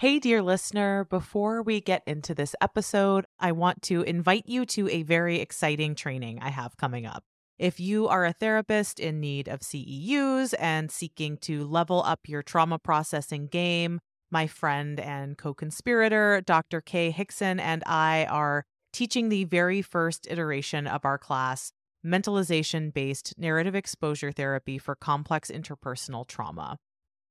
Hey, dear listener, before we get into this episode, I want to invite you to a very exciting training I have coming up. If you are a therapist in need of CEUs and seeking to level up your trauma processing game, my friend and co conspirator, Dr. Kay Hickson, and I are teaching the very first iteration of our class, Mentalization Based Narrative Exposure Therapy for Complex Interpersonal Trauma.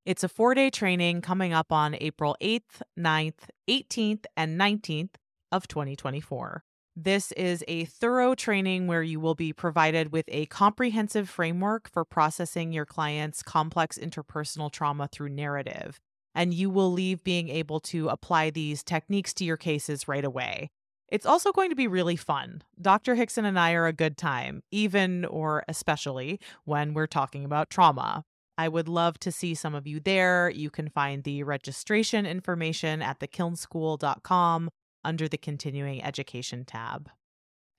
It's a four day training coming up on April 8th, 9th, 18th, and 19th of 2024. This is a thorough training where you will be provided with a comprehensive framework for processing your client's complex interpersonal trauma through narrative. And you will leave being able to apply these techniques to your cases right away. It's also going to be really fun. Dr. Hickson and I are a good time, even or especially when we're talking about trauma. I would love to see some of you there. You can find the registration information at thekilnschool.com under the continuing education tab.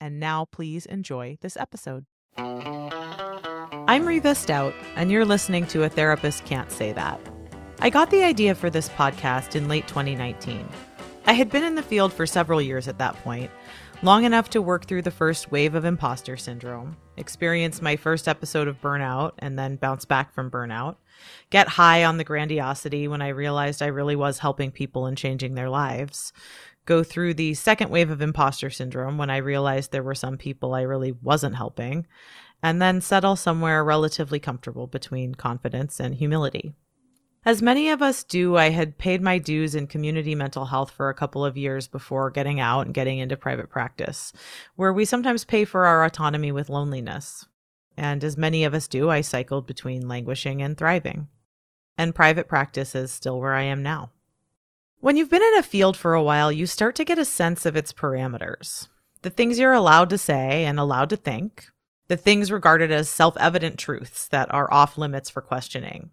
And now please enjoy this episode. I'm Riva Stoudt, and you're listening to A Therapist Can't Say That. I got the idea for this podcast in late 2019. I had been in the field for several years at that point, long enough to work through the first wave of imposter syndrome, experience my first episode of burnout and then bounce back from burnout, get high on the grandiosity when I realized I really was helping people and changing their lives, go through the second wave of imposter syndrome when I realized there were some people I really wasn't helping, and then settle somewhere relatively comfortable between confidence and humility. As many of us do, I had paid my dues in community mental health for a couple of years before getting out and getting into private practice, where we sometimes pay for our autonomy with loneliness. And as many of us do, I cycled between languishing and thriving. And private practice is still where I am now. When you've been in a field for a while, you start to get a sense of its parameters. The things you're allowed to say and allowed to think, the things regarded as self evident truths that are off limits for questioning,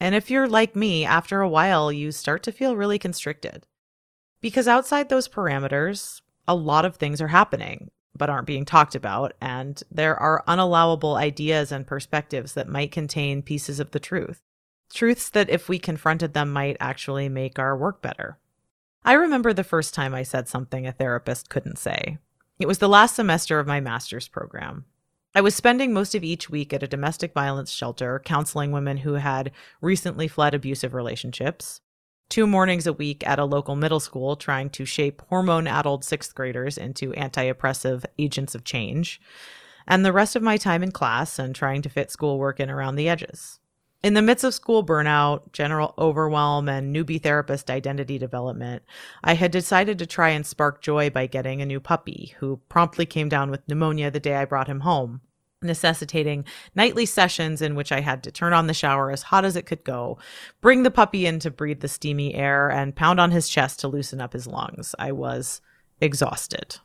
and if you're like me, after a while, you start to feel really constricted. Because outside those parameters, a lot of things are happening, but aren't being talked about. And there are unallowable ideas and perspectives that might contain pieces of the truth. Truths that, if we confronted them, might actually make our work better. I remember the first time I said something a therapist couldn't say. It was the last semester of my master's program. I was spending most of each week at a domestic violence shelter counseling women who had recently fled abusive relationships, two mornings a week at a local middle school trying to shape hormone addled sixth graders into anti oppressive agents of change, and the rest of my time in class and trying to fit schoolwork in around the edges. In the midst of school burnout, general overwhelm, and newbie therapist identity development, I had decided to try and spark joy by getting a new puppy who promptly came down with pneumonia the day I brought him home necessitating nightly sessions in which I had to turn on the shower as hot as it could go, bring the puppy in to breathe the steamy air, and pound on his chest to loosen up his lungs. I was exhausted.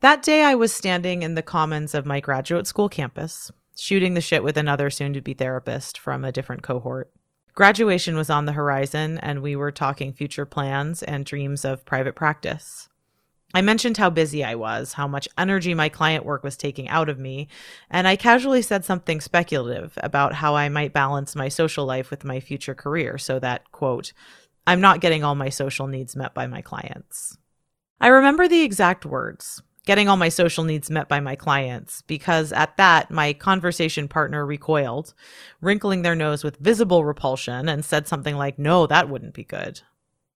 That day, I was standing in the commons of my graduate school campus, shooting the shit with another soon to be therapist from a different cohort. Graduation was on the horizon, and we were talking future plans and dreams of private practice. I mentioned how busy I was, how much energy my client work was taking out of me, and I casually said something speculative about how I might balance my social life with my future career so that, quote, I'm not getting all my social needs met by my clients. I remember the exact words getting all my social needs met by my clients, because at that, my conversation partner recoiled, wrinkling their nose with visible repulsion, and said something like, No, that wouldn't be good.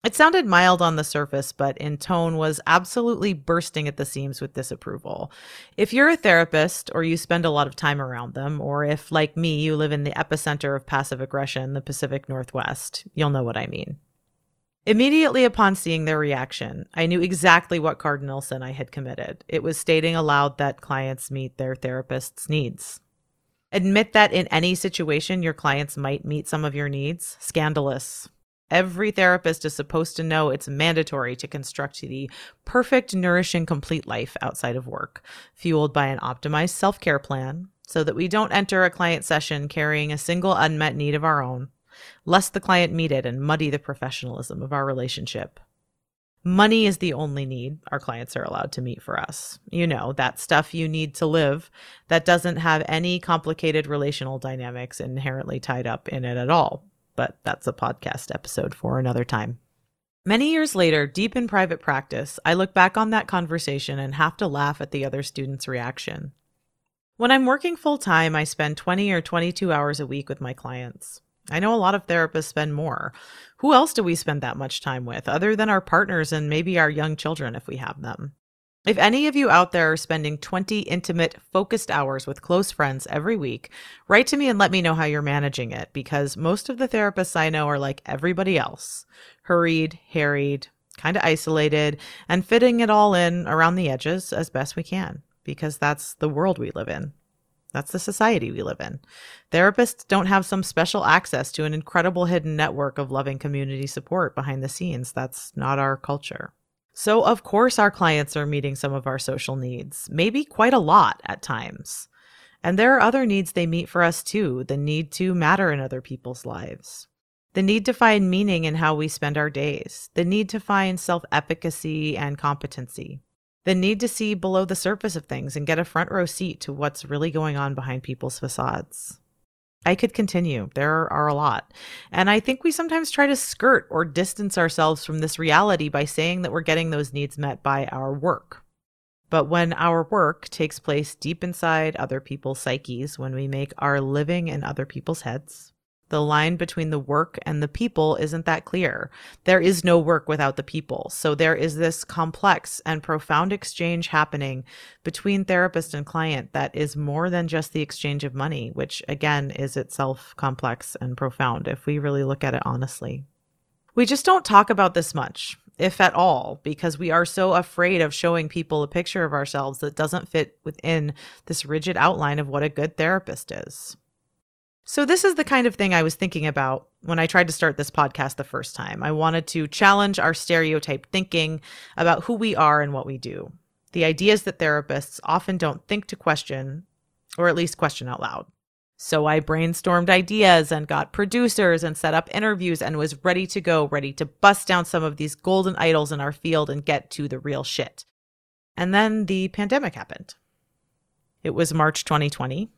It sounded mild on the surface, but in tone was absolutely bursting at the seams with disapproval. If you're a therapist or you spend a lot of time around them, or if, like me, you live in the epicenter of passive aggression, the Pacific Northwest, you'll know what I mean. Immediately upon seeing their reaction, I knew exactly what cardinal sin I had committed. It was stating aloud that clients meet their therapist's needs. Admit that in any situation your clients might meet some of your needs. Scandalous. Every therapist is supposed to know it's mandatory to construct the perfect, nourishing, complete life outside of work, fueled by an optimized self care plan, so that we don't enter a client session carrying a single unmet need of our own, lest the client meet it and muddy the professionalism of our relationship. Money is the only need our clients are allowed to meet for us. You know, that stuff you need to live that doesn't have any complicated relational dynamics inherently tied up in it at all but that's a podcast episode for another time. Many years later, deep in private practice, I look back on that conversation and have to laugh at the other student's reaction. When I'm working full time, I spend 20 or 22 hours a week with my clients. I know a lot of therapists spend more. Who else do we spend that much time with, other than our partners and maybe our young children if we have them? If any of you out there are spending 20 intimate, focused hours with close friends every week, write to me and let me know how you're managing it because most of the therapists I know are like everybody else hurried, harried, kind of isolated, and fitting it all in around the edges as best we can because that's the world we live in. That's the society we live in. Therapists don't have some special access to an incredible hidden network of loving community support behind the scenes. That's not our culture. So, of course, our clients are meeting some of our social needs, maybe quite a lot at times. And there are other needs they meet for us too the need to matter in other people's lives, the need to find meaning in how we spend our days, the need to find self efficacy and competency, the need to see below the surface of things and get a front row seat to what's really going on behind people's facades. I could continue. There are a lot. And I think we sometimes try to skirt or distance ourselves from this reality by saying that we're getting those needs met by our work. But when our work takes place deep inside other people's psyches, when we make our living in other people's heads, the line between the work and the people isn't that clear. There is no work without the people. So there is this complex and profound exchange happening between therapist and client that is more than just the exchange of money, which again is itself complex and profound if we really look at it honestly. We just don't talk about this much, if at all, because we are so afraid of showing people a picture of ourselves that doesn't fit within this rigid outline of what a good therapist is. So, this is the kind of thing I was thinking about when I tried to start this podcast the first time. I wanted to challenge our stereotype thinking about who we are and what we do. The ideas that therapists often don't think to question, or at least question out loud. So I brainstormed ideas and got producers and set up interviews and was ready to go, ready to bust down some of these golden idols in our field and get to the real shit. And then the pandemic happened. It was March 2020.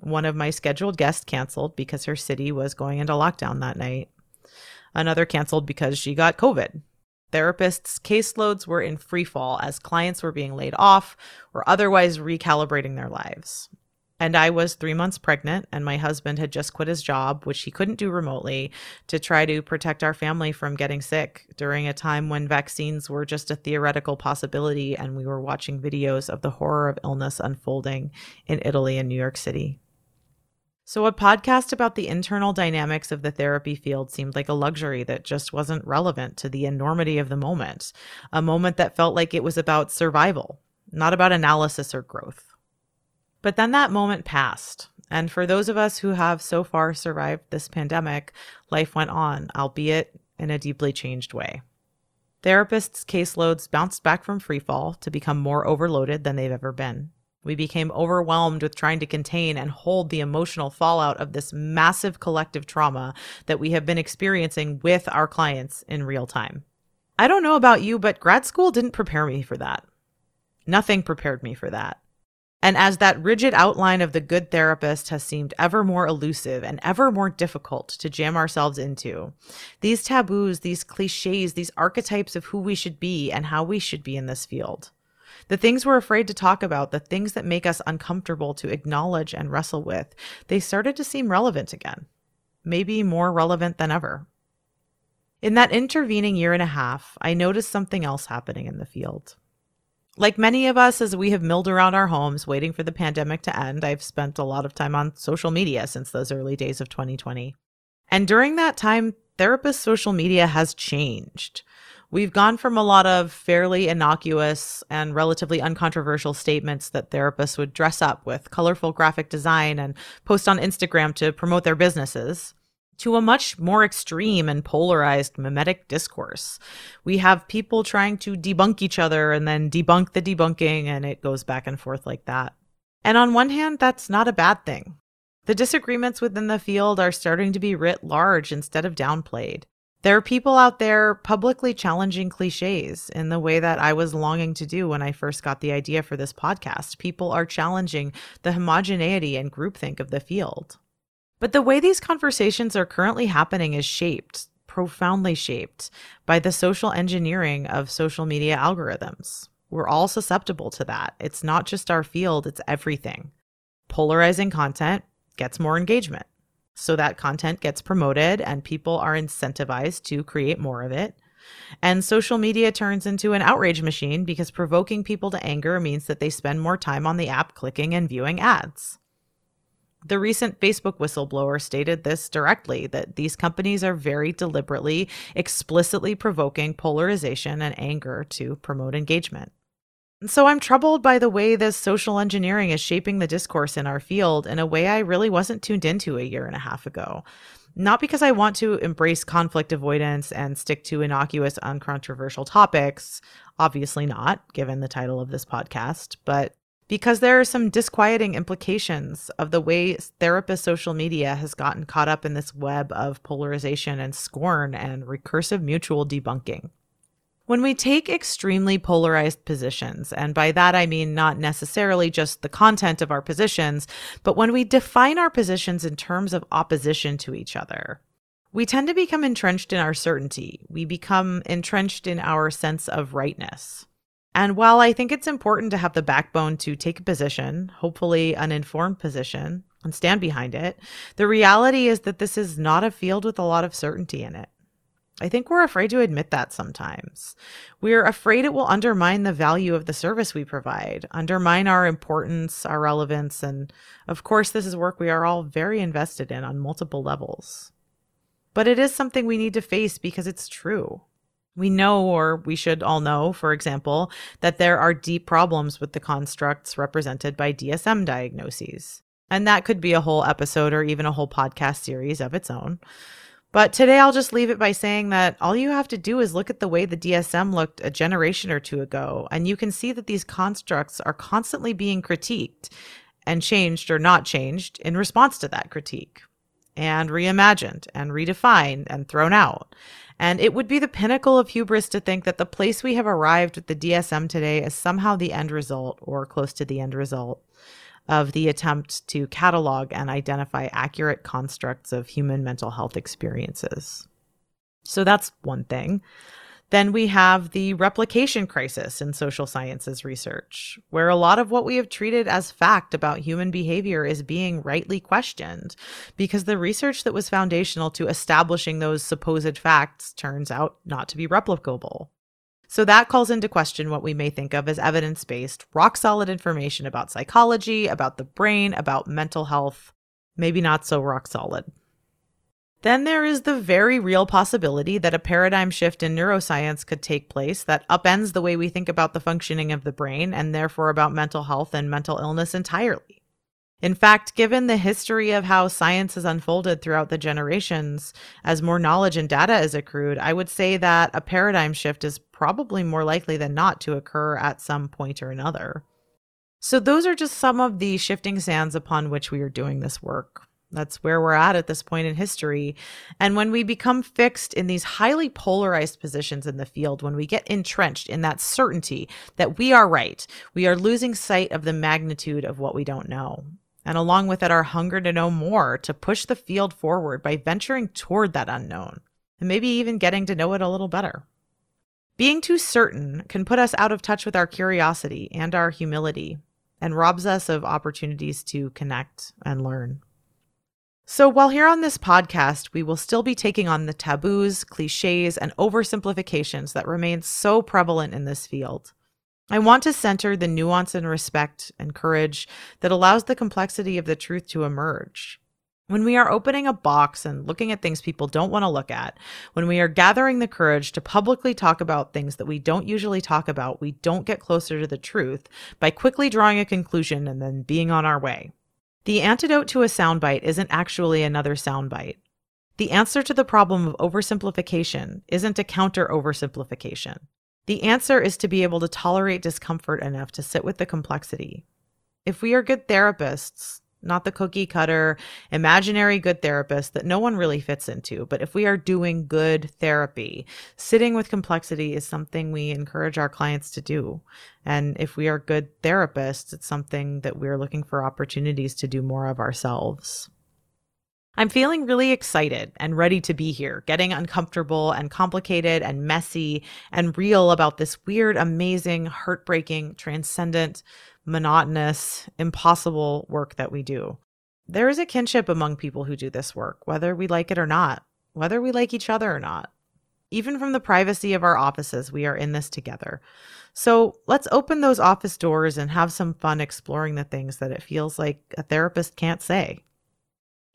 One of my scheduled guests canceled because her city was going into lockdown that night. Another canceled because she got COVID. Therapists' caseloads were in free fall as clients were being laid off or otherwise recalibrating their lives. And I was three months pregnant, and my husband had just quit his job, which he couldn't do remotely, to try to protect our family from getting sick during a time when vaccines were just a theoretical possibility and we were watching videos of the horror of illness unfolding in Italy and New York City. So, a podcast about the internal dynamics of the therapy field seemed like a luxury that just wasn't relevant to the enormity of the moment, a moment that felt like it was about survival, not about analysis or growth. But then that moment passed. And for those of us who have so far survived this pandemic, life went on, albeit in a deeply changed way. Therapists' caseloads bounced back from freefall to become more overloaded than they've ever been. We became overwhelmed with trying to contain and hold the emotional fallout of this massive collective trauma that we have been experiencing with our clients in real time. I don't know about you, but grad school didn't prepare me for that. Nothing prepared me for that. And as that rigid outline of the good therapist has seemed ever more elusive and ever more difficult to jam ourselves into, these taboos, these cliches, these archetypes of who we should be and how we should be in this field, the things we're afraid to talk about, the things that make us uncomfortable to acknowledge and wrestle with, they started to seem relevant again. Maybe more relevant than ever. In that intervening year and a half, I noticed something else happening in the field. Like many of us, as we have milled around our homes waiting for the pandemic to end, I've spent a lot of time on social media since those early days of 2020. And during that time, therapist social media has changed. We've gone from a lot of fairly innocuous and relatively uncontroversial statements that therapists would dress up with colorful graphic design and post on Instagram to promote their businesses to a much more extreme and polarized mimetic discourse. We have people trying to debunk each other and then debunk the debunking, and it goes back and forth like that. And on one hand, that's not a bad thing. The disagreements within the field are starting to be writ large instead of downplayed. There are people out there publicly challenging cliches in the way that I was longing to do when I first got the idea for this podcast. People are challenging the homogeneity and groupthink of the field. But the way these conversations are currently happening is shaped, profoundly shaped by the social engineering of social media algorithms. We're all susceptible to that. It's not just our field, it's everything. Polarizing content gets more engagement. So that content gets promoted and people are incentivized to create more of it. And social media turns into an outrage machine because provoking people to anger means that they spend more time on the app clicking and viewing ads. The recent Facebook whistleblower stated this directly that these companies are very deliberately, explicitly provoking polarization and anger to promote engagement. So I'm troubled by the way this social engineering is shaping the discourse in our field in a way I really wasn't tuned into a year and a half ago. Not because I want to embrace conflict avoidance and stick to innocuous, uncontroversial topics, obviously not, given the title of this podcast, but because there are some disquieting implications of the way therapist social media has gotten caught up in this web of polarization and scorn and recursive mutual debunking. When we take extremely polarized positions, and by that I mean not necessarily just the content of our positions, but when we define our positions in terms of opposition to each other, we tend to become entrenched in our certainty. We become entrenched in our sense of rightness. And while I think it's important to have the backbone to take a position, hopefully an informed position, and stand behind it, the reality is that this is not a field with a lot of certainty in it. I think we're afraid to admit that sometimes. We're afraid it will undermine the value of the service we provide, undermine our importance, our relevance, and of course, this is work we are all very invested in on multiple levels. But it is something we need to face because it's true. We know, or we should all know, for example, that there are deep problems with the constructs represented by DSM diagnoses. And that could be a whole episode or even a whole podcast series of its own. But today I'll just leave it by saying that all you have to do is look at the way the DSM looked a generation or two ago, and you can see that these constructs are constantly being critiqued and changed or not changed in response to that critique, and reimagined and redefined and thrown out. And it would be the pinnacle of hubris to think that the place we have arrived with the DSM today is somehow the end result or close to the end result of the attempt to catalog and identify accurate constructs of human mental health experiences. So that's one thing. Then we have the replication crisis in social sciences research, where a lot of what we have treated as fact about human behavior is being rightly questioned because the research that was foundational to establishing those supposed facts turns out not to be replicable. So that calls into question what we may think of as evidence based, rock solid information about psychology, about the brain, about mental health, maybe not so rock solid. Then there is the very real possibility that a paradigm shift in neuroscience could take place that upends the way we think about the functioning of the brain and therefore about mental health and mental illness entirely. In fact, given the history of how science has unfolded throughout the generations, as more knowledge and data is accrued, I would say that a paradigm shift is probably more likely than not to occur at some point or another. So, those are just some of the shifting sands upon which we are doing this work. That's where we're at at this point in history. And when we become fixed in these highly polarized positions in the field, when we get entrenched in that certainty that we are right, we are losing sight of the magnitude of what we don't know. And along with it, our hunger to know more, to push the field forward by venturing toward that unknown, and maybe even getting to know it a little better. Being too certain can put us out of touch with our curiosity and our humility, and robs us of opportunities to connect and learn. So, while here on this podcast, we will still be taking on the taboos, cliches, and oversimplifications that remain so prevalent in this field, I want to center the nuance and respect and courage that allows the complexity of the truth to emerge. When we are opening a box and looking at things people don't want to look at, when we are gathering the courage to publicly talk about things that we don't usually talk about, we don't get closer to the truth by quickly drawing a conclusion and then being on our way. The antidote to a soundbite isn't actually another soundbite. The answer to the problem of oversimplification isn't a counter oversimplification. The answer is to be able to tolerate discomfort enough to sit with the complexity. If we are good therapists, not the cookie cutter, imaginary good therapist that no one really fits into. But if we are doing good therapy, sitting with complexity is something we encourage our clients to do. And if we are good therapists, it's something that we're looking for opportunities to do more of ourselves. I'm feeling really excited and ready to be here, getting uncomfortable and complicated and messy and real about this weird, amazing, heartbreaking, transcendent, monotonous, impossible work that we do. There is a kinship among people who do this work, whether we like it or not, whether we like each other or not. Even from the privacy of our offices, we are in this together. So let's open those office doors and have some fun exploring the things that it feels like a therapist can't say.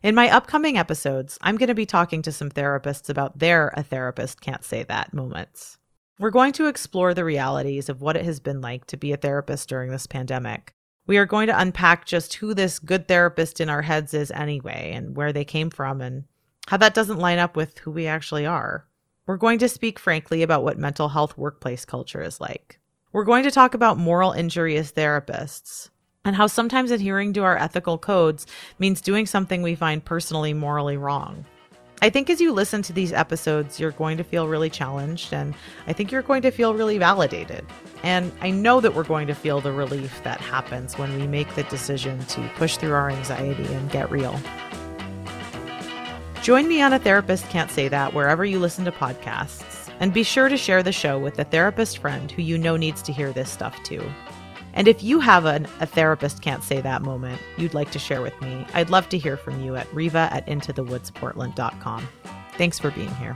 In my upcoming episodes, I'm going to be talking to some therapists about their a therapist can't say that moments. We're going to explore the realities of what it has been like to be a therapist during this pandemic. We are going to unpack just who this good therapist in our heads is anyway, and where they came from, and how that doesn't line up with who we actually are. We're going to speak frankly about what mental health workplace culture is like. We're going to talk about moral injury as therapists, and how sometimes adhering to our ethical codes means doing something we find personally morally wrong. I think as you listen to these episodes, you're going to feel really challenged, and I think you're going to feel really validated. And I know that we're going to feel the relief that happens when we make the decision to push through our anxiety and get real. Join me on A Therapist Can't Say That wherever you listen to podcasts, and be sure to share the show with a therapist friend who you know needs to hear this stuff too. And if you have an, a therapist can't say that moment you'd like to share with me, I'd love to hear from you at riva at intothewoodsportland.com. Thanks for being here.